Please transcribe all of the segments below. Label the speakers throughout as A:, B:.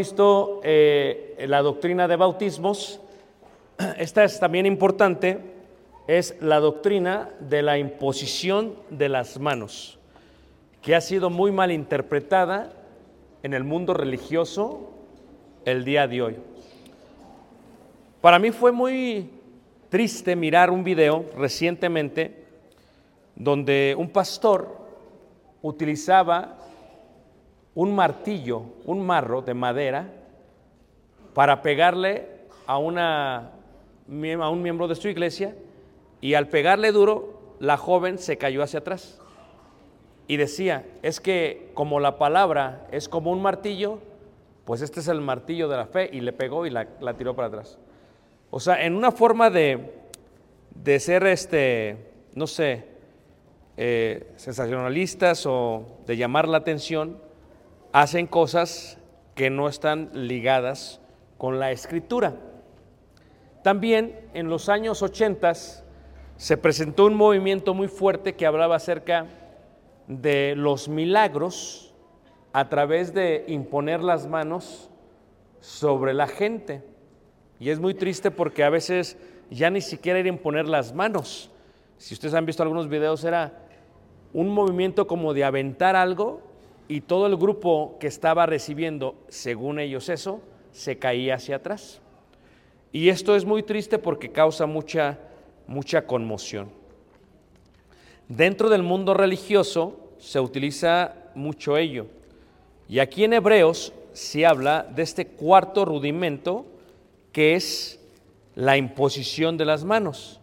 A: visto eh, la doctrina de bautismos. Esta es también importante, es la doctrina de la imposición de las manos, que ha sido muy mal interpretada en el mundo religioso el día de hoy. Para mí fue muy triste mirar un video recientemente donde un pastor utilizaba un martillo, un marro de madera, para pegarle a, una, a un miembro de su iglesia y al pegarle duro, la joven se cayó hacia atrás. Y decía, es que como la palabra es como un martillo, pues este es el martillo de la fe y le pegó y la, la tiró para atrás. O sea, en una forma de, de ser, este, no sé, eh, sensacionalistas o de llamar la atención, hacen cosas que no están ligadas con la escritura. También en los años 80 se presentó un movimiento muy fuerte que hablaba acerca de los milagros a través de imponer las manos sobre la gente. Y es muy triste porque a veces ya ni siquiera era imponer las manos. Si ustedes han visto algunos videos, era un movimiento como de aventar algo y todo el grupo que estaba recibiendo, según ellos eso, se caía hacia atrás. Y esto es muy triste porque causa mucha, mucha conmoción. Dentro del mundo religioso se utiliza mucho ello. Y aquí en Hebreos se habla de este cuarto rudimento que es la imposición de las manos.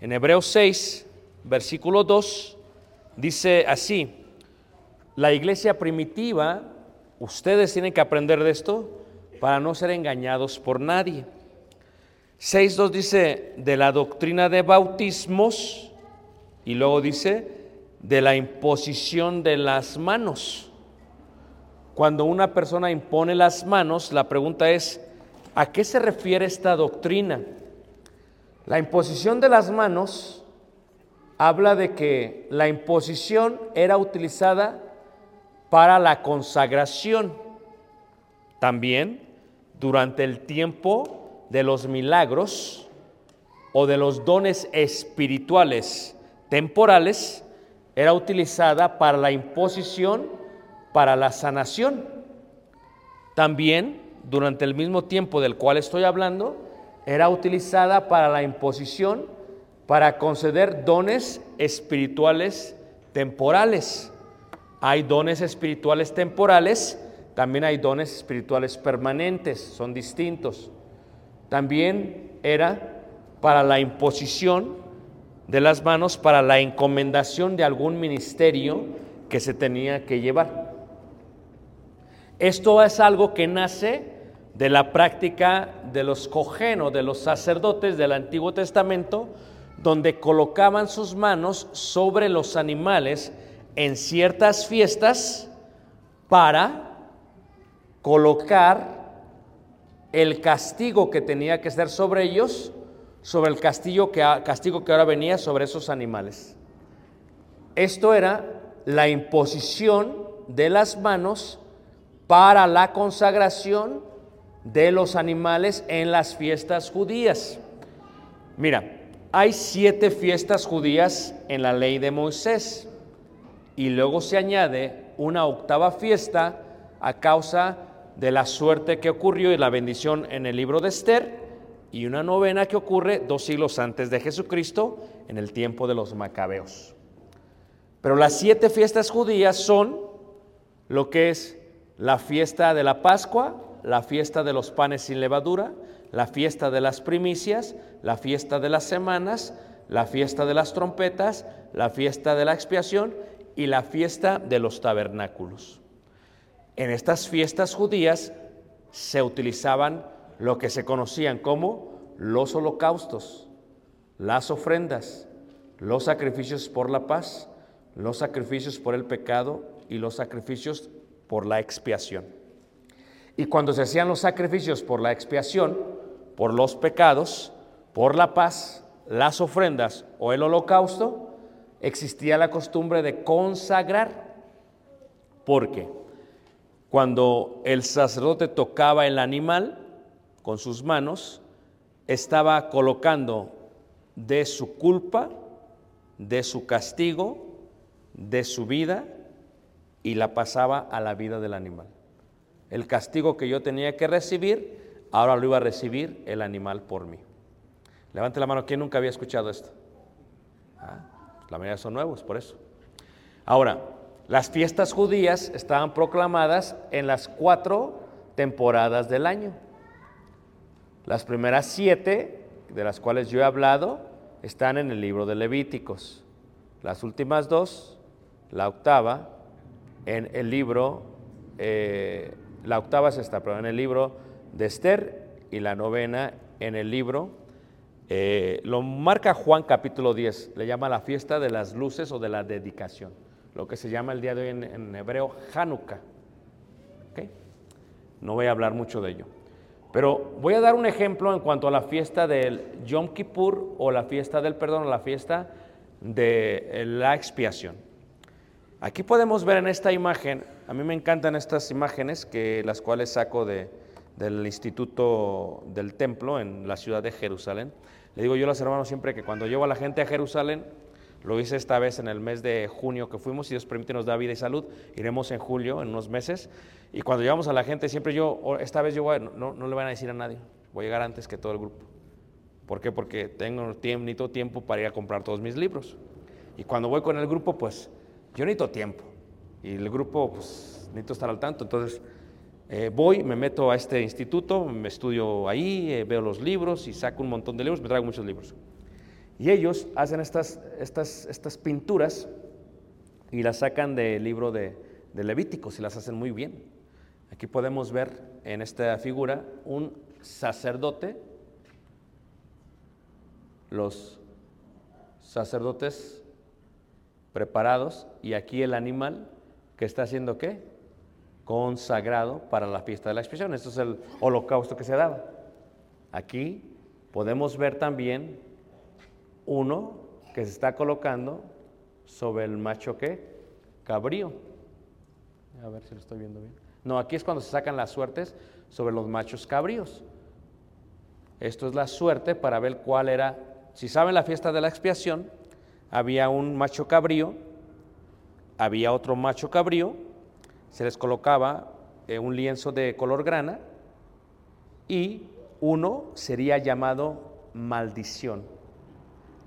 A: En Hebreos 6, versículo 2, dice así, la iglesia primitiva, ustedes tienen que aprender de esto para no ser engañados por nadie. 6.2 dice de la doctrina de bautismos y luego dice de la imposición de las manos. Cuando una persona impone las manos, la pregunta es, ¿a qué se refiere esta doctrina? La imposición de las manos habla de que la imposición era utilizada para la consagración. También durante el tiempo de los milagros o de los dones espirituales temporales, era utilizada para la imposición, para la sanación. También durante el mismo tiempo del cual estoy hablando, era utilizada para la imposición, para conceder dones espirituales temporales. Hay dones espirituales temporales, también hay dones espirituales permanentes, son distintos. También era para la imposición de las manos, para la encomendación de algún ministerio que se tenía que llevar. Esto es algo que nace de la práctica de los cogenos, de los sacerdotes del Antiguo Testamento, donde colocaban sus manos sobre los animales en ciertas fiestas para colocar el castigo que tenía que ser sobre ellos, sobre el castigo que, castigo que ahora venía sobre esos animales. Esto era la imposición de las manos para la consagración de los animales en las fiestas judías. Mira, hay siete fiestas judías en la ley de Moisés y luego se añade una octava fiesta a causa de la suerte que ocurrió y la bendición en el libro de Esther y una novena que ocurre dos siglos antes de Jesucristo en el tiempo de los macabeos. Pero las siete fiestas judías son lo que es la fiesta de la Pascua, la fiesta de los panes sin levadura, la fiesta de las primicias, la fiesta de las semanas, la fiesta de las trompetas, la fiesta de la expiación y la fiesta de los tabernáculos. En estas fiestas judías se utilizaban lo que se conocían como los holocaustos, las ofrendas, los sacrificios por la paz, los sacrificios por el pecado y los sacrificios por la expiación. Y cuando se hacían los sacrificios por la expiación, por los pecados, por la paz, las ofrendas o el holocausto, existía la costumbre de consagrar. Porque cuando el sacerdote tocaba el animal con sus manos, estaba colocando de su culpa, de su castigo, de su vida y la pasaba a la vida del animal. El castigo que yo tenía que recibir, ahora lo iba a recibir el animal por mí. Levante la mano, ¿quién nunca había escuchado esto? Ah, la mayoría son nuevos, por eso. Ahora, las fiestas judías estaban proclamadas en las cuatro temporadas del año. Las primeras siete, de las cuales yo he hablado, están en el libro de Levíticos. Las últimas dos, la octava en el libro, eh, la octava es esta, pero en el libro de Esther y la novena en el libro, eh, lo marca Juan capítulo 10, le llama la fiesta de las luces o de la dedicación, lo que se llama el día de hoy en, hebreo Hanukkah. No voy a hablar mucho de ello. Pero voy a dar un ejemplo en cuanto a la fiesta del Yom Kippur o la fiesta del perdón o la fiesta de la expiación. Aquí podemos ver en esta imagen, a mí me encantan estas imágenes, que las cuales saco de, del Instituto del Templo en la ciudad de Jerusalén. Le digo yo a los hermanos siempre que cuando llevo a la gente a Jerusalén, lo hice esta vez en el mes de junio que fuimos, si Dios permite nos da vida y salud, iremos en julio, en unos meses, y cuando llevamos a la gente, siempre yo, esta vez yo voy, no, no le van a decir a nadie, voy a llegar antes que todo el grupo. ¿Por qué? Porque tengo tiempo, necesito tiempo para ir a comprar todos mis libros. Y cuando voy con el grupo, pues yo necesito tiempo y el grupo, pues necesito estar al tanto. Entonces, eh, voy, me meto a este instituto, me estudio ahí, eh, veo los libros y saco un montón de libros, me traigo muchos libros. Y ellos hacen estas, estas, estas pinturas y las sacan del libro de, de Levíticos y las hacen muy bien. Aquí podemos ver en esta figura un sacerdote, los sacerdotes preparados y aquí el animal que está haciendo qué? Consagrado para la fiesta de la expiación. Esto es el holocausto que se daba. Aquí podemos ver también uno que se está colocando sobre el macho qué? Cabrío. A ver si lo estoy viendo bien. No, aquí es cuando se sacan las suertes sobre los machos cabríos. Esto es la suerte para ver cuál era, si saben la fiesta de la expiación, había un macho cabrío, había otro macho cabrío, se les colocaba eh, un lienzo de color grana y uno sería llamado maldición,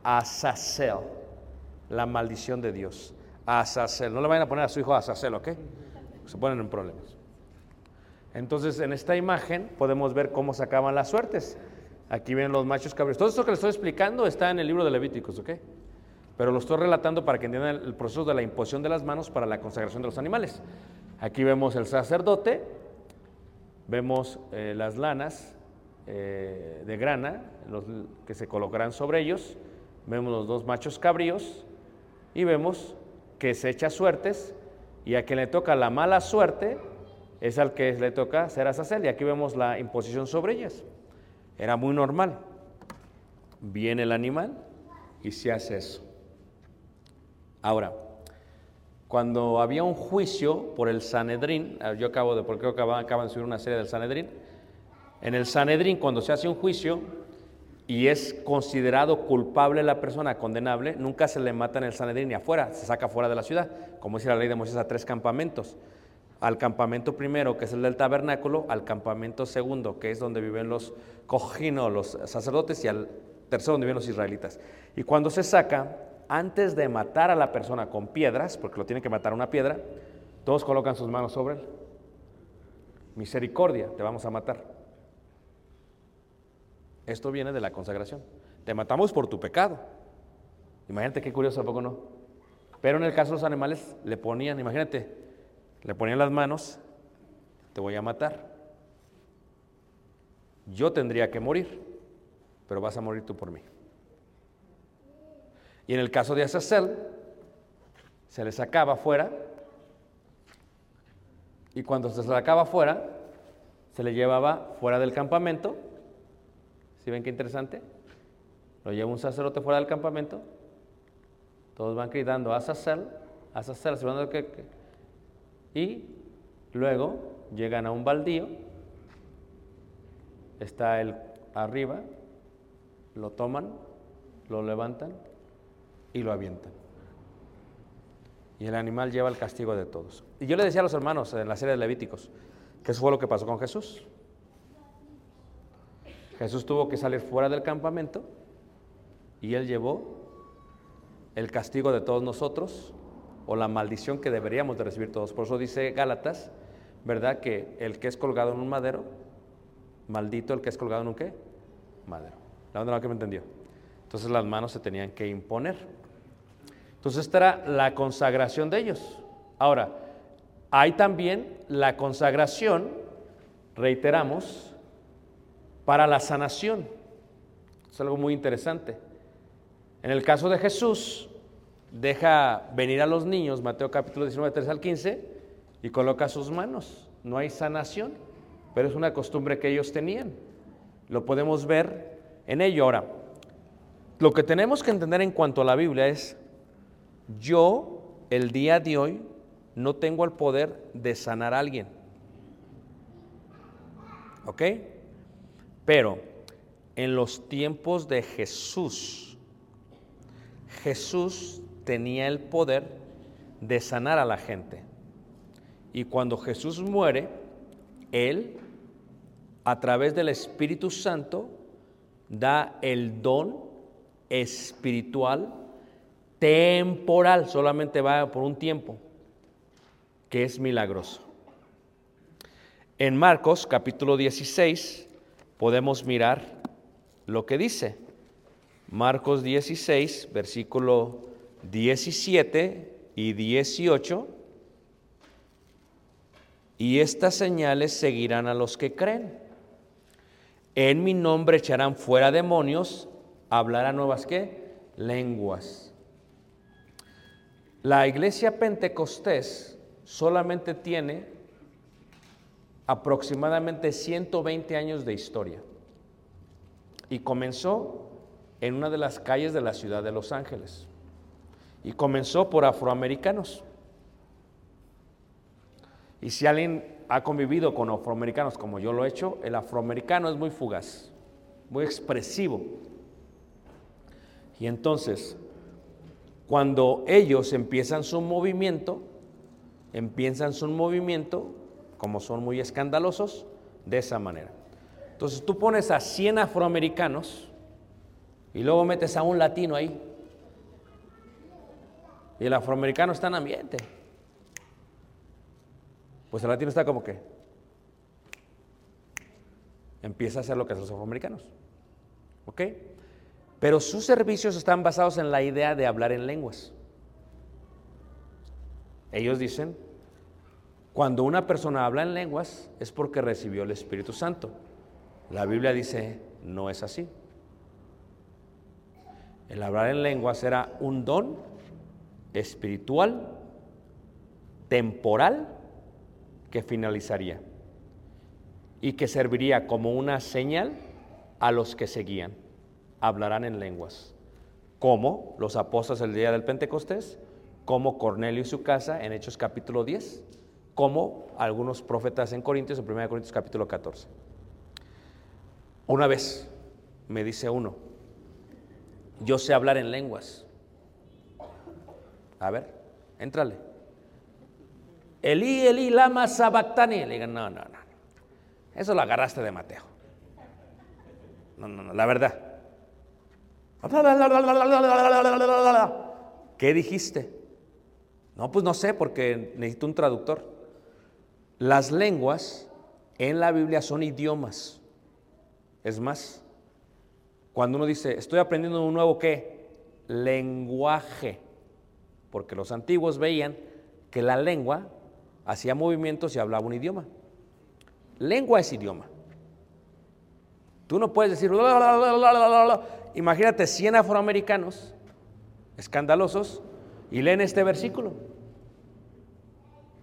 A: Azazel, la maldición de Dios. Azazel. No le vayan a poner a su hijo Azazel, ¿ok? Se ponen en problemas. Entonces, en esta imagen podemos ver cómo sacaban las suertes. Aquí ven los machos cabríos. Todo esto que les estoy explicando está en el libro de Levíticos, ¿ok? Pero lo estoy relatando para que entiendan el proceso de la imposición de las manos para la consagración de los animales. Aquí vemos el sacerdote, vemos eh, las lanas eh, de grana que se colocarán sobre ellos, vemos los dos machos cabríos y vemos que se echa suertes y a quien le toca la mala suerte es al que le toca ser asacer y aquí vemos la imposición sobre ellas. Era muy normal. Viene el animal y se hace eso. Ahora, cuando había un juicio por el Sanedrín, ah, yo acabo de, porque acaban, acaban de subir una serie del Sanedrín, en el Sanedrín cuando se hace un juicio y es considerado culpable la persona, condenable, nunca se le mata en el Sanedrín ni afuera, se saca fuera de la ciudad, como dice la ley de Moisés, a tres campamentos. Al campamento primero, que es el del tabernáculo, al campamento segundo, que es donde viven los cojinos, los sacerdotes, y al tercero, donde viven los israelitas. Y cuando se saca, antes de matar a la persona con piedras, porque lo tiene que matar una piedra, todos colocan sus manos sobre él. Misericordia, te vamos a matar. Esto viene de la consagración. Te matamos por tu pecado. Imagínate qué curioso, ¿a poco no? Pero en el caso de los animales le ponían, imagínate, le ponían las manos, te voy a matar. Yo tendría que morir, pero vas a morir tú por mí. Y en el caso de Azazel, se le sacaba fuera, y cuando se sacaba fuera, se le llevaba fuera del campamento. ¿Sí ven qué interesante? Lo lleva un sacerdote fuera del campamento, todos van gritando Azazel, Azazel, y luego llegan a un baldío, está él arriba, lo toman, lo levantan y lo avientan. Y el animal lleva el castigo de todos. Y yo le decía a los hermanos en la serie de Levíticos que fue lo que pasó con Jesús. Jesús tuvo que salir fuera del campamento y él llevó el castigo de todos nosotros o la maldición que deberíamos de recibir todos. Por eso dice Gálatas, ¿verdad? Que el que es colgado en un madero, maldito el que es colgado en un qué? Madero. La onda que me entendió. Entonces las manos se tenían que imponer. Entonces esta era la consagración de ellos. Ahora, hay también la consagración, reiteramos, para la sanación. Es algo muy interesante. En el caso de Jesús, deja venir a los niños, Mateo capítulo 19, 3 al 15, y coloca sus manos. No hay sanación, pero es una costumbre que ellos tenían. Lo podemos ver en ello. Ahora, lo que tenemos que entender en cuanto a la Biblia es, yo el día de hoy no tengo el poder de sanar a alguien. ¿Ok? Pero en los tiempos de Jesús, Jesús tenía el poder de sanar a la gente. Y cuando Jesús muere, Él, a través del Espíritu Santo, da el don espiritual temporal, solamente va por un tiempo, que es milagroso. En Marcos capítulo 16 podemos mirar lo que dice. Marcos 16, versículo 17 y 18. Y estas señales seguirán a los que creen. En mi nombre echarán fuera demonios, hablarán nuevas qué? Lenguas. La iglesia pentecostés solamente tiene aproximadamente 120 años de historia y comenzó en una de las calles de la ciudad de Los Ángeles y comenzó por afroamericanos. Y si alguien ha convivido con afroamericanos como yo lo he hecho, el afroamericano es muy fugaz, muy expresivo. Y entonces, cuando ellos empiezan su movimiento, empiezan su movimiento, como son muy escandalosos, de esa manera. Entonces tú pones a 100 afroamericanos y luego metes a un latino ahí. Y el afroamericano está en ambiente. Pues el latino está como que empieza a hacer lo que hacen los afroamericanos. ¿Ok? Pero sus servicios están basados en la idea de hablar en lenguas. Ellos dicen, cuando una persona habla en lenguas es porque recibió el Espíritu Santo. La Biblia dice, no es así. El hablar en lenguas era un don espiritual, temporal, que finalizaría y que serviría como una señal a los que seguían. Hablarán en lenguas, como los apóstoles el día del Pentecostés, como Cornelio y su casa en Hechos capítulo 10, como algunos profetas en Corintios, en 1 Corintios capítulo 14. Una vez me dice uno, yo sé hablar en lenguas. A ver, éntrale. Elí, Elí, lama sabactani. Le digo, no, no, no. Eso lo agarraste de Mateo. No, no, no, la verdad. ¿Qué dijiste? No, pues no sé, porque necesito un traductor. Las lenguas en la Biblia son idiomas. Es más, cuando uno dice, estoy aprendiendo un nuevo qué? Lenguaje. Porque los antiguos veían que la lengua hacía movimientos y hablaba un idioma. Lengua es idioma. Tú no puedes decir. Imagínate 100 afroamericanos escandalosos y leen este versículo.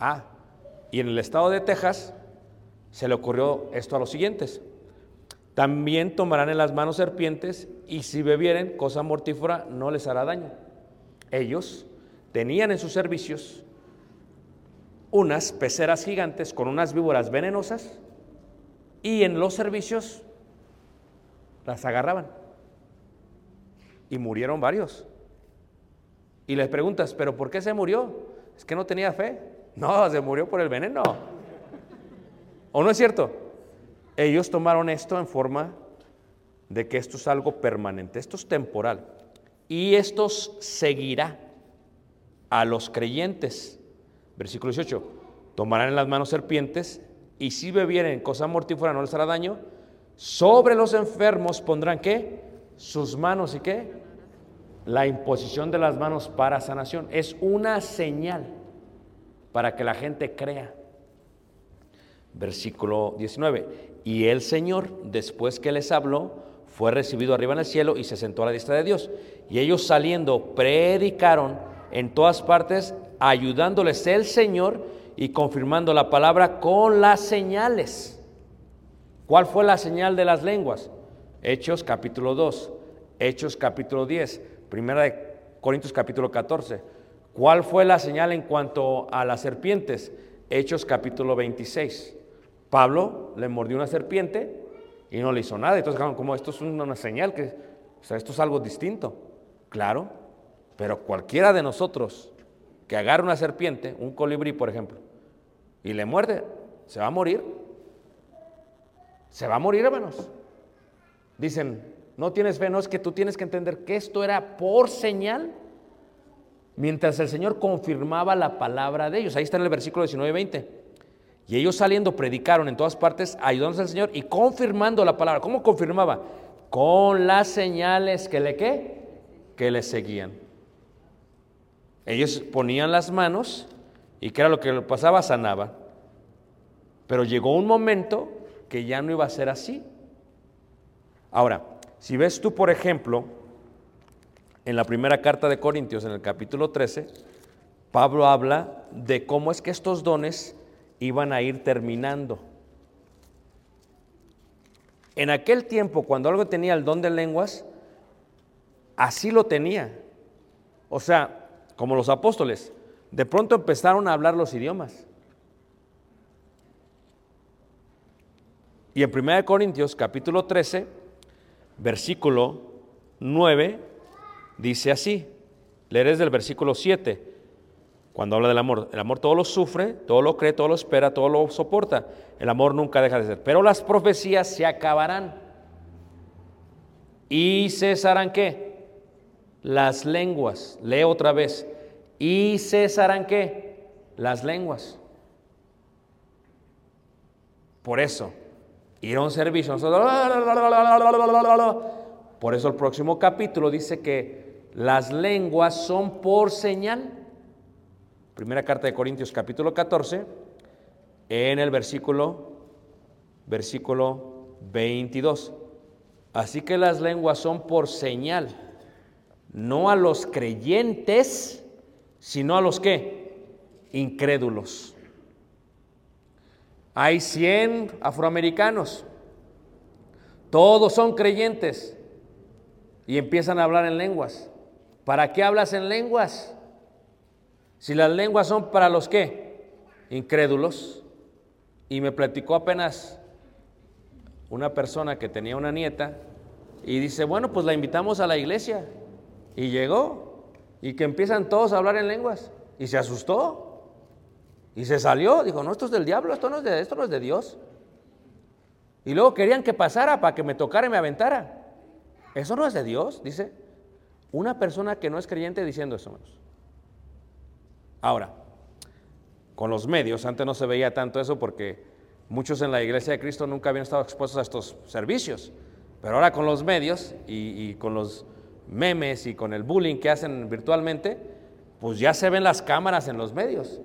A: Ah, y en el estado de Texas se le ocurrió esto a los siguientes. También tomarán en las manos serpientes y si bebieren cosa mortífera no les hará daño. Ellos tenían en sus servicios unas peceras gigantes con unas víboras venenosas y en los servicios las agarraban. Y murieron varios. Y les preguntas, ¿pero por qué se murió? Es que no tenía fe. No, se murió por el veneno. ¿O no es cierto? Ellos tomaron esto en forma de que esto es algo permanente, esto es temporal. Y esto seguirá a los creyentes. Versículo 18. Tomarán en las manos serpientes y si bebieren cosa mortífera no les hará daño. Sobre los enfermos pondrán qué? Sus manos y qué? La imposición de las manos para sanación. Es una señal para que la gente crea. Versículo 19. Y el Señor, después que les habló, fue recibido arriba en el cielo y se sentó a la diestra de Dios. Y ellos saliendo predicaron en todas partes, ayudándoles el Señor y confirmando la palabra con las señales. ¿Cuál fue la señal de las lenguas? Hechos capítulo 2, Hechos capítulo 10, Primera de Corintios capítulo 14. ¿Cuál fue la señal en cuanto a las serpientes? Hechos capítulo 26. Pablo le mordió una serpiente y no le hizo nada. Entonces, como esto es una señal, que, o sea, esto es algo distinto. Claro, pero cualquiera de nosotros que agarre una serpiente, un colibrí, por ejemplo, y le muerde, se va a morir. Se va a morir, hermanos. Dicen, no tienes fe, no es que tú tienes que entender que esto era por señal, mientras el Señor confirmaba la palabra de ellos. Ahí está en el versículo 19 y 20. Y ellos saliendo predicaron en todas partes, ayudándose al Señor y confirmando la palabra. ¿Cómo confirmaba? Con las señales que le qué? Que le seguían. Ellos ponían las manos y que era lo que pasaba, sanaba. Pero llegó un momento que ya no iba a ser así. Ahora, si ves tú, por ejemplo, en la primera carta de Corintios, en el capítulo 13, Pablo habla de cómo es que estos dones iban a ir terminando. En aquel tiempo, cuando algo tenía el don de lenguas, así lo tenía. O sea, como los apóstoles, de pronto empezaron a hablar los idiomas. Y en 1 Corintios capítulo 13, versículo 9, dice así, leeré del versículo 7, cuando habla del amor. El amor todo lo sufre, todo lo cree, todo lo espera, todo lo soporta. El amor nunca deja de ser. Pero las profecías se acabarán. ¿Y cesarán qué? Las lenguas. Lee otra vez. y cesarán qué? Las lenguas. Por eso, ir un servicio. Por eso el próximo capítulo dice que las lenguas son por señal. Primera carta de Corintios capítulo 14, en el versículo, versículo 22. Así que las lenguas son por señal, no a los creyentes, sino a los que? Incrédulos. Hay 100 afroamericanos, todos son creyentes y empiezan a hablar en lenguas. ¿Para qué hablas en lenguas? Si las lenguas son para los qué? Incrédulos. Y me platicó apenas una persona que tenía una nieta y dice, bueno, pues la invitamos a la iglesia. Y llegó y que empiezan todos a hablar en lenguas. Y se asustó. Y se salió. Dijo, no, esto es del diablo, esto no es de, esto no es de Dios. Y luego querían que pasara para que me tocara y me aventara. Eso no es de Dios, dice. Una persona que no es creyente diciendo eso. Ahora, con los medios, antes no se veía tanto eso porque muchos en la iglesia de Cristo nunca habían estado expuestos a estos servicios. Pero ahora con los medios y, y con los memes y con el bullying que hacen virtualmente, pues ya se ven las cámaras en los medios.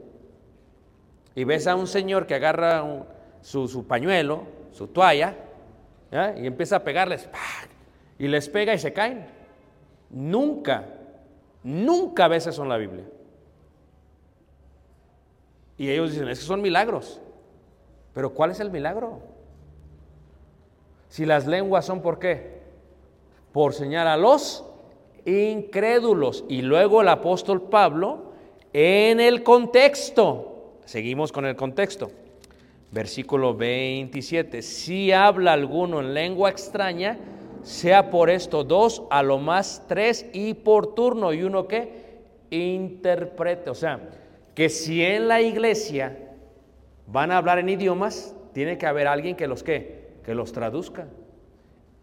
A: Y ves a un señor que agarra su, pañuelo, su toalla, y empieza a pegarles, y les pega y se caen. Nunca, nunca ves eso en la Biblia. Y ellos dicen, es que son milagros. Pero ¿cuál es el milagro? Si las lenguas son por qué? Por señal a los incrédulos. Y luego el apóstol Pablo, en el contexto, seguimos con el contexto. Versículo 27. Si habla alguno en lengua extraña, sea por esto dos, a lo más tres y por turno. Y uno que interprete. O sea, que si en la iglesia van a hablar en idiomas, tiene que haber alguien que los que, que los traduzca.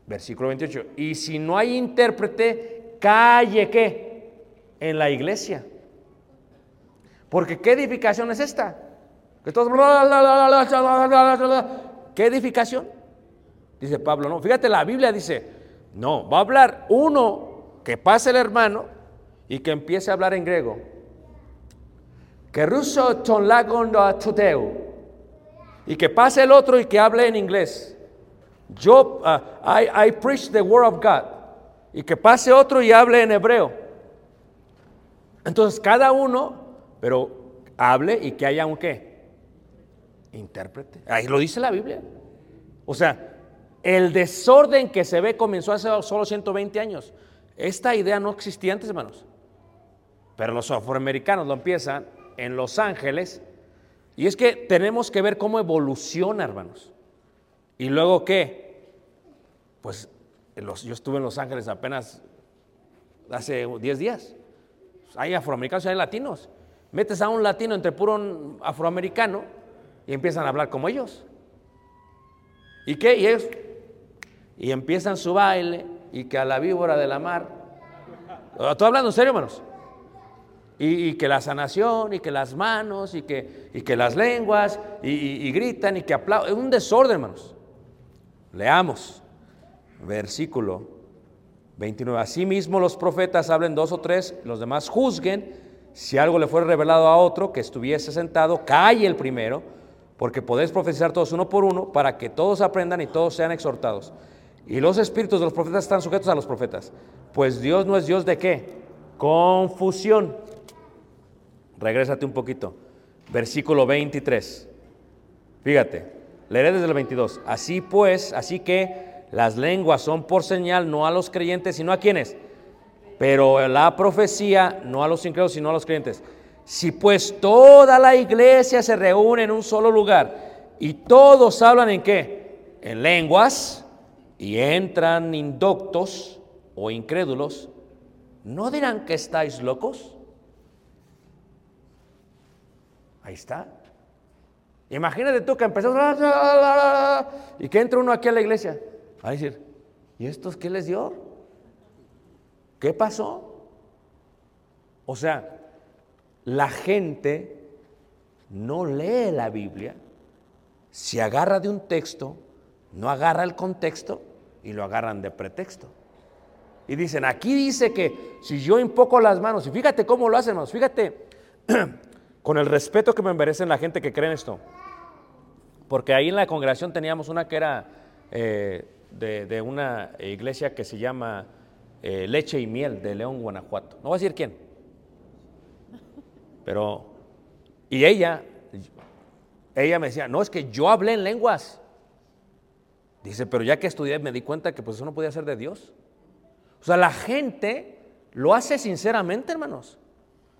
A: Versículo 28. Y si no hay intérprete, calle que en la iglesia. Porque ¿qué edificación es esta? ¿Qué edificación? Dice Pablo, no. Fíjate, la Biblia dice, no, va a hablar uno que pase el hermano y que empiece a hablar en griego. Que ruso ton. Y que pase el otro y que hable en inglés. Yo, ah, I, I preach the word of God. Y que pase otro y hable en hebreo. Entonces, cada uno, pero hable y que haya un qué? Intérprete. Ahí lo dice la Biblia. O sea, el desorden que se ve comenzó hace solo 120 años. Esta idea no existía antes, hermanos. Pero los afroamericanos lo empiezan en Los Ángeles. Y es que tenemos que ver cómo evoluciona, hermanos. Y luego qué? Pues los- yo estuve en Los Ángeles apenas hace 10 días. Hay afroamericanos y hay latinos. Metes a un latino entre puro afroamericano y empiezan a hablar como ellos. ¿Y qué? Y ellos. Y empiezan su baile y que a la víbora de la mar. Estoy hablando en serio, hermanos. Y, que la sanación, y que las manos, y que, y que las lenguas, y, y- y gritan, y que aplauden. Es un desorden, hermanos. Leamos. Versículo 29. Asimismo los profetas hablen dos o tres, los demás juzguen. Si algo le fuera revelado a otro que estuviese sentado, calle el primero, porque podéis profetizar todos uno por uno, para que todos aprendan y todos sean exhortados. Y los espíritus de los profetas están sujetos a los profetas. Pues Dios no es Dios de qué? Confusión. Regrésate un poquito. Versículo 23. Fíjate, leeré desde el 22. Así pues, así que las lenguas son por señal no a los creyentes, sino a quienes. Pero la profecía no a los incrédulos, sino a los creyentes. Si pues toda la iglesia se reúne en un solo lugar y todos hablan en qué? En lenguas y entran indoctos o incrédulos, ¿no dirán que estáis locos? Ahí está. Imagínate tú que empezó y que entra uno aquí a la iglesia. A decir, ¿y estos qué les dio? ¿Qué pasó? O sea, la gente no lee la Biblia, se agarra de un texto, no agarra el contexto y lo agarran de pretexto. Y dicen, aquí dice que si yo impoco las manos, y fíjate cómo lo hacen, hermanos, fíjate con el respeto que me merecen la gente que cree en esto. Porque ahí en la congregación teníamos una que era eh, de, de una iglesia que se llama eh, Leche y Miel de León, Guanajuato. No voy a decir quién. Pero, y ella, ella me decía, no, es que yo hablé en lenguas. Dice, pero ya que estudié me di cuenta que pues eso no podía ser de Dios. O sea, la gente lo hace sinceramente, hermanos.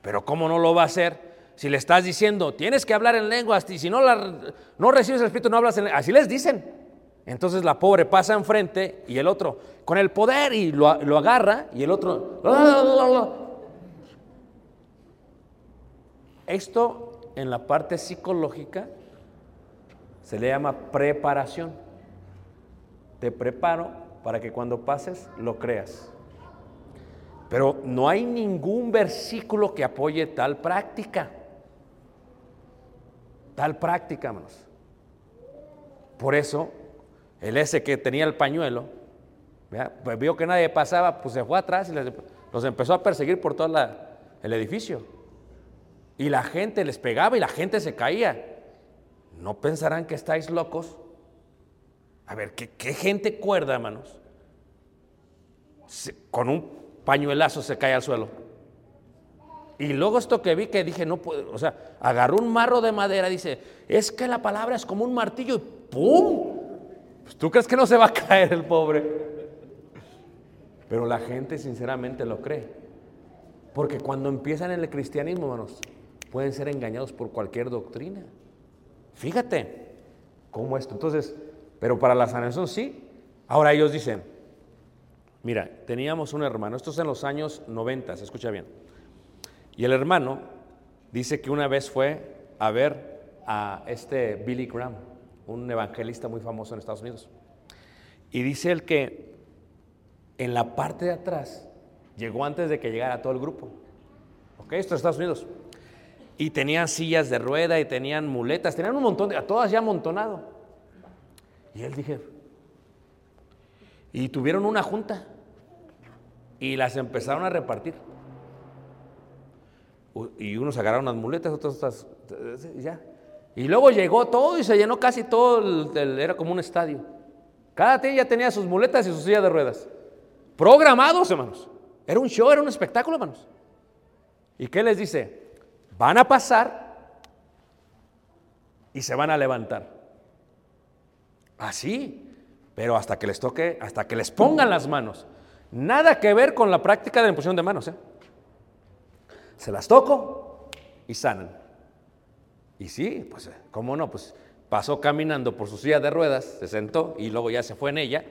A: Pero ¿cómo no lo va a hacer? Si le estás diciendo, tienes que hablar en lenguas, y si no, la- no recibes el Espíritu, no hablas en lenguas. Así les dicen. Entonces la pobre pasa enfrente y el otro, con el poder, y lo, lo agarra, y el otro... Esto en la parte psicológica se le llama preparación. Te preparo para que cuando pases lo creas. Pero no hay ningún versículo que apoye tal práctica. Tal práctica, hermanos. Por eso, el ese que tenía el pañuelo, pues vio que nadie pasaba, pues se fue atrás y los empezó a perseguir por todo el edificio. Y la gente les pegaba y la gente se caía. ¿No pensarán que estáis locos? A ver, ¿qué, gente cuerda, hermanos? Con un pañuelazo se cae al suelo. Y luego esto que vi que dije, no puedo, o sea, agarró un marro de madera, dice, es que la palabra es como un martillo y ¡pum! Pues, ¿Tú crees que no se va a caer el pobre? Pero la gente sinceramente lo cree. Porque cuando empiezan en el cristianismo, hermanos, pueden ser engañados por cualquier doctrina. Fíjate cómo esto. Entonces, pero para la sanación sí. Ahora ellos dicen, mira, teníamos un hermano, esto es en los años 90, se escucha bien. Y el hermano dice que una vez fue a ver a este Billy Graham, un evangelista muy famoso en Estados Unidos. Y dice él que en la parte de atrás llegó antes de que llegara todo el grupo. ¿Ok? Esto es Estados Unidos. Y tenían sillas de rueda y tenían muletas, tenían un montón de, a todas ya amontonado. Y él dije, y tuvieron una junta y las empezaron a repartir. Y unos agarraron las muletas, otros otras, y ya. Y luego llegó todo y se llenó casi todo, el- era como un estadio. Cada quien ya tenía sus muletas y sus sillas de ruedas. Programados, hermanos. Era un show, era un espectáculo, hermanos. ¿Y qué les dice? Van a pasar y se van a levantar. Así, pero hasta que les toque, hasta que les pongan las manos. Nada que ver con la práctica de la imposición de manos. ¿eh? Se las toco y sanan. Y sí, pues, ¿cómo no? Pues pasó caminando por su silla de ruedas, se sentó y luego ya se fue en ella.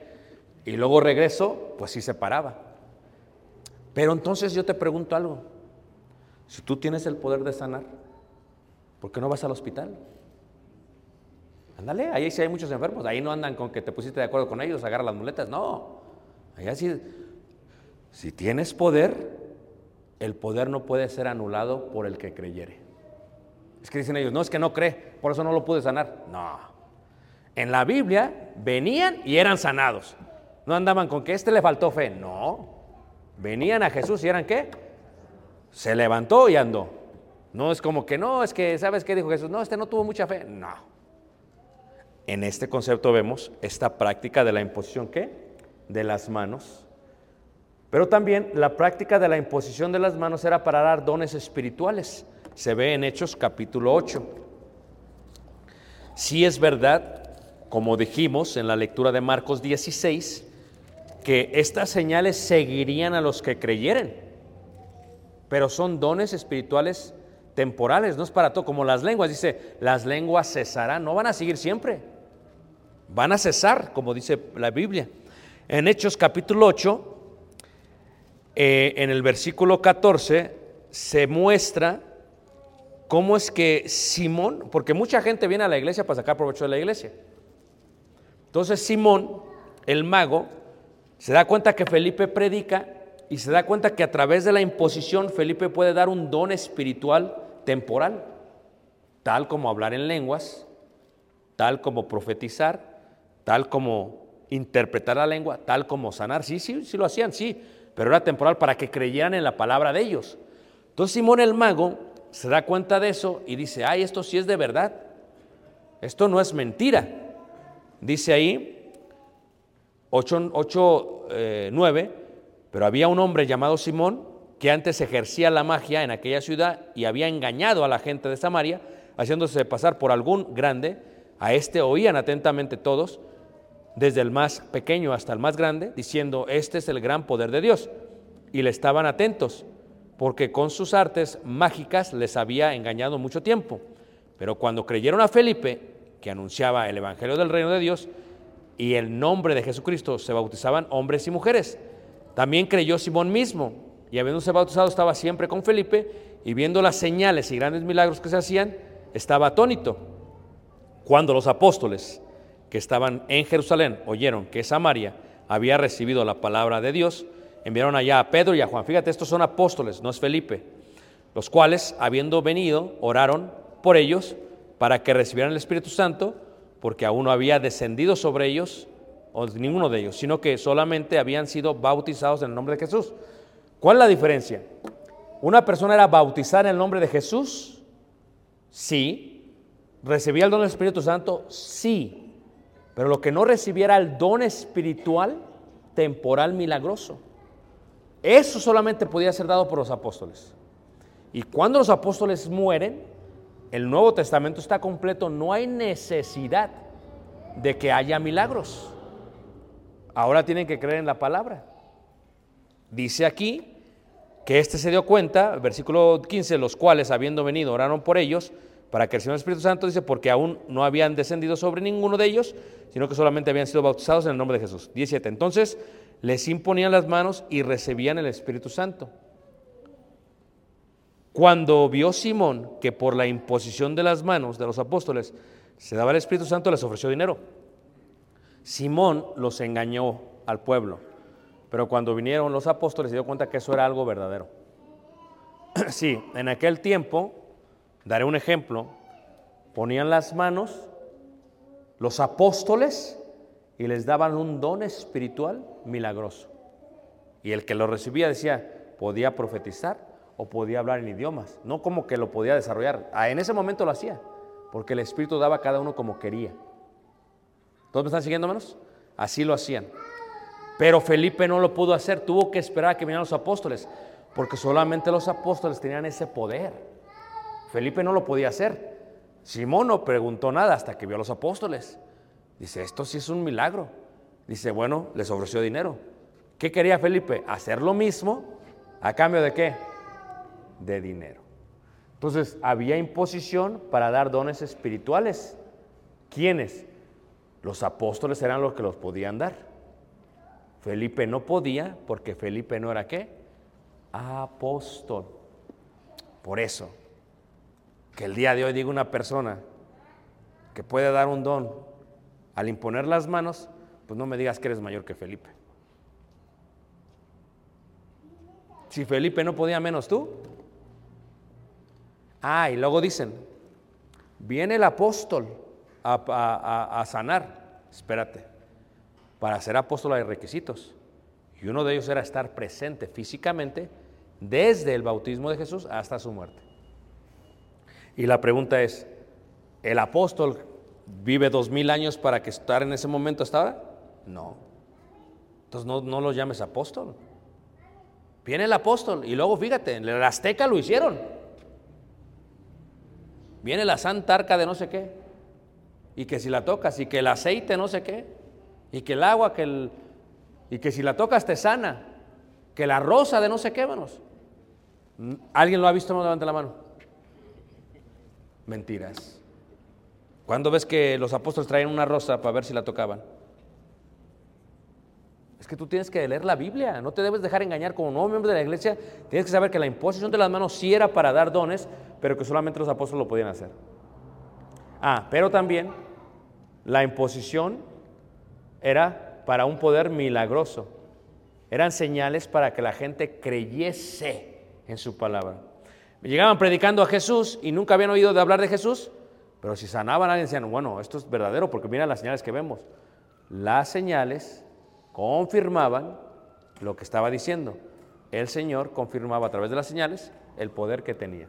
A: Y luego regresó, pues sí se paraba. Pero entonces yo te pregunto algo. Si tú tienes el poder de sanar, ¿por qué no vas al hospital? Ándale, ahí sí hay muchos enfermos, ahí no andan con que te pusiste de acuerdo con ellos, agarra las muletas, no. Allá sí, si tienes poder, el poder no puede ser anulado por el que creyere. Es que dicen ellos, no, es que no cree, por eso no lo pude sanar. No. En la Biblia venían y eran sanados. No andaban con que este le faltó fe, no. Venían a Jesús y eran qué? Se levantó y andó. No es como que no, es que, ¿sabes qué dijo Jesús? No, este no tuvo mucha fe. No. En este concepto vemos esta práctica de la imposición, ¿qué? De las manos. Pero también la práctica de la imposición de las manos era para dar dones espirituales. Se ve en Hechos capítulo 8. Sí es verdad, como dijimos en la lectura de Marcos 16, que estas señales seguirían a los que creyeren, pero son dones espirituales temporales, no es para todo, como las lenguas, dice, las lenguas cesarán, no van a seguir siempre, van a cesar, como dice la Biblia. En Hechos capítulo 8, eh, en el versículo 14, se muestra cómo es que Simón, porque mucha gente viene a la iglesia para sacar provecho de la iglesia. Entonces Simón, el mago, se da cuenta que Felipe predica y se da cuenta que a través de la imposición Felipe puede dar un don espiritual temporal, tal como hablar en lenguas, tal como profetizar, tal como interpretar la lengua, tal como sanar. Sí, sí, sí lo hacían, sí, pero era temporal para que creyeran en la palabra de ellos. Entonces Simón el mago se da cuenta de eso y dice, ay, esto sí es de verdad, esto no es mentira. Dice ahí 8, 8 eh, 9, pero había un hombre llamado Simón que antes ejercía la magia en aquella ciudad y había engañado a la gente de Samaria, haciéndose pasar por algún grande. A este oían atentamente todos, desde el más pequeño hasta el más grande, diciendo, este es el gran poder de Dios. Y le estaban atentos, porque con sus artes mágicas les había engañado mucho tiempo. Pero cuando creyeron a Felipe, que anunciaba el Evangelio del Reino de Dios, y el nombre de Jesucristo se bautizaban hombres y mujeres. También creyó Simón mismo, y habiéndose bautizado estaba siempre con Felipe, y viendo las señales y grandes milagros que se hacían, estaba atónito. Cuando los apóstoles que estaban en Jerusalén oyeron que Samaria había recibido la palabra de Dios, enviaron allá a Pedro y a Juan. Fíjate, estos son apóstoles, no es Felipe, los cuales, habiendo venido, oraron por ellos para que recibieran el Espíritu Santo, porque aún no había descendido sobre ellos, o ninguno de ellos, sino que solamente habían sido bautizados en el nombre de Jesús. ¿Cuál es la diferencia? Una persona era bautizada en el nombre de Jesús, sí. ¿Recibía el don del Espíritu Santo? Sí. Pero lo que no recibiera el don espiritual, temporal, milagroso. Eso solamente podía ser dado por los apóstoles. Y cuando los apóstoles mueren, el Nuevo Testamento está completo, no hay necesidad de que haya milagros. Ahora tienen que creer en la palabra. Dice aquí que este se dio cuenta, versículo 15, los cuales habiendo venido oraron por ellos para que el Señor Espíritu Santo dice, porque aún no habían descendido sobre ninguno de ellos, sino que solamente habían sido bautizados en el nombre de Jesús. 17. Entonces les imponían las manos y recibían el Espíritu Santo. Cuando vio Simón que por la imposición de las manos de los apóstoles se daba el Espíritu Santo, les ofreció dinero. Simón los engañó al pueblo, pero cuando vinieron los apóstoles se dio cuenta que eso era algo verdadero. Sí, en aquel tiempo, daré un ejemplo, ponían las manos los apóstoles y les daban un don espiritual milagroso. Y el que lo recibía decía, podía profetizar o podía hablar en idiomas, no como que lo podía desarrollar. Ah, En ese momento lo hacía, porque el Espíritu daba a cada uno como quería. ¿Todos me están siguiendo, hermanos? Así lo hacían. Pero Felipe no lo pudo hacer, tuvo que esperar a que vinieran los apóstoles, porque solamente los apóstoles tenían ese poder. Felipe no lo podía hacer. Simón no preguntó nada hasta que vio a los apóstoles. Dice, esto sí es un milagro. Dice, bueno, les ofreció dinero. ¿Qué quería Felipe? Hacer lo mismo a cambio de qué? De dinero. Entonces, había imposición para dar dones espirituales. ¿Quiénes? Los apóstoles eran los que los podían dar. Felipe no podía porque Felipe no era qué? Apóstol. Por eso, que el día de hoy diga una persona que puede dar un don al imponer las manos, pues no me digas que eres mayor que Felipe. Si Felipe no podía menos tú. Ah, y luego dicen, viene el apóstol a, sanar. Espérate, para ser apóstol hay requisitos. Y uno de ellos era estar presente físicamente desde el bautismo de Jesús hasta su muerte. Y la pregunta es, ¿el apóstol vive dos mil años para que estar en ese momento hasta ahora? No. Entonces no, no lo llames apóstol. Viene el apóstol y luego fíjate, en el Azteca lo hicieron. Viene la santa arca de no sé qué. Y que si la tocas, y que el aceite no sé qué. Y que el agua, que el, y que si la tocas te sana. Que la rosa de no sé qué, hermanos. ¿Alguien lo ha visto? No levante la mano. Mentiras. ¿Cuándo ves que los apóstoles traían una rosa para ver si la tocaban? Es que tú tienes que leer la Biblia, no te debes dejar engañar como nuevo miembro de la iglesia. Tienes que saber que la imposición de las manos sí era para dar dones, pero que solamente los apóstoles lo podían hacer. Ah, pero también la imposición era para un poder milagroso. Eran señales para que la gente creyese en su palabra. Llegaban predicando a Jesús y nunca habían oído hablar de Jesús, pero si sanaban a alguien decían, bueno, esto es verdadero porque mira las señales que vemos. Las señales confirmaban lo que estaba diciendo. El Señor confirmaba a través de las señales el poder que tenía.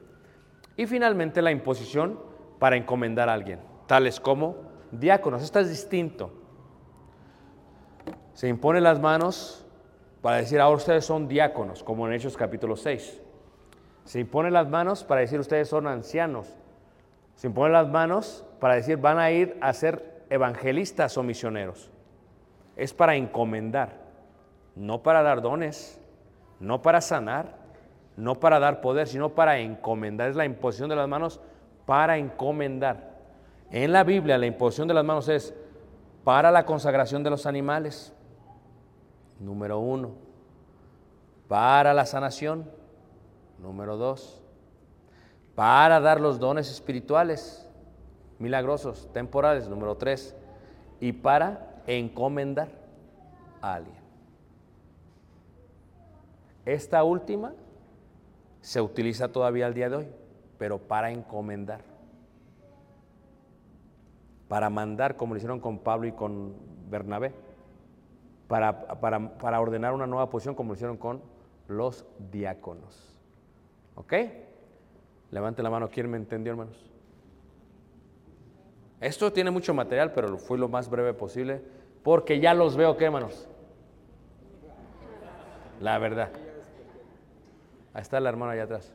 A: Y finalmente la imposición para encomendar a alguien, tales como diáconos. Esto es distinto. Se impone las manos para decir, ahora ustedes son diáconos, como en Hechos capítulo 6. Se impone las manos para decir, ustedes son ancianos. Se impone las manos para decir, van a ir a ser evangelistas o misioneros. Es para encomendar, no para dar dones, no para sanar, no para dar poder, sino para encomendar. Es la imposición de las manos para encomendar. En la Biblia la imposición de las manos es para la consagración de los animales, número uno. Para la sanación, número dos. Para dar los dones espirituales, milagrosos, temporales, número tres. Y para encomendar a alguien. Esta última se utiliza todavía al día de hoy, pero para encomendar. Para mandar, como lo hicieron con Pablo y con Bernabé. Para, para, para ordenar una nueva posición, como lo hicieron con los diáconos. ¿Ok? Levante la mano, ¿quién me entendió, hermanos? Esto tiene mucho material, pero fue lo más breve posible, porque ya los veo, ¿qué, hermanos? La verdad. Ahí está el hermano allá atrás.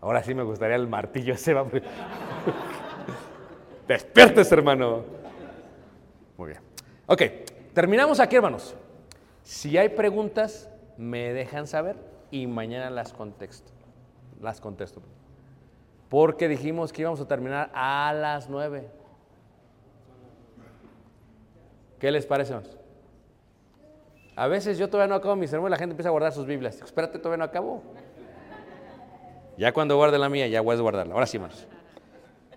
A: Ahora sí me gustaría el martillo ese. Despiertes, hermano. Muy bien. Ok, terminamos aquí, hermanos. Si hay preguntas, me dejan saber y mañana las contesto. Las contesto. Porque dijimos que íbamos a terminar a las nueve. ¿Qué les parece? Hermanos? A veces yo todavía no acabo mi sermón y la gente empieza a guardar sus Biblias. Espérate, todavía no acabo. Ya cuando guarde la mía, ya voy a guardarla. Ahora sí, hermanos.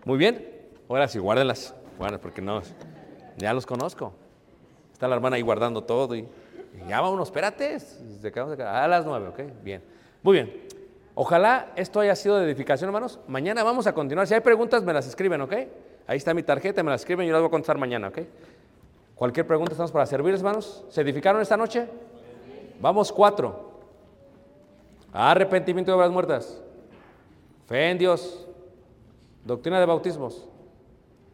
A: Muy bien. Ahora sí, guárdenlas. Bueno, porque no, ya los conozco. Está la hermana ahí guardando todo y ya vámonos, espérate. se de- A las nueve, ¿ok? Bien. Muy bien. Ojalá esto haya sido de edificación, hermanos. Mañana vamos a continuar. Si hay preguntas, me las escriben, ¿ok? Ahí está mi tarjeta, me las escriben yo las voy a contestar mañana, ¿ok? Cualquier pregunta estamos para servir, hermanos. ¿Se edificaron esta noche? Vamos cuatro. Arrepentimiento de obras muertas. Fe en Dios. Doctrina de bautismos.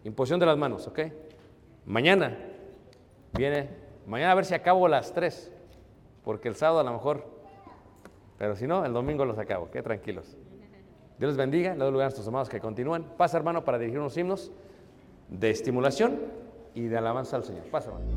A: Imposición de las manos, ¿ok? Mañana viene. Mañana a ver si acabo las tres. Porque el sábado a lo mejor. Pero si no, el domingo los acabo. Qué tranquilos. Dios les bendiga. Le doy lugar a nuestros amados que continúan. Pasa, hermano, para dirigir unos himnos de estimulación y de alabanza al Señor. Pasa, hermano.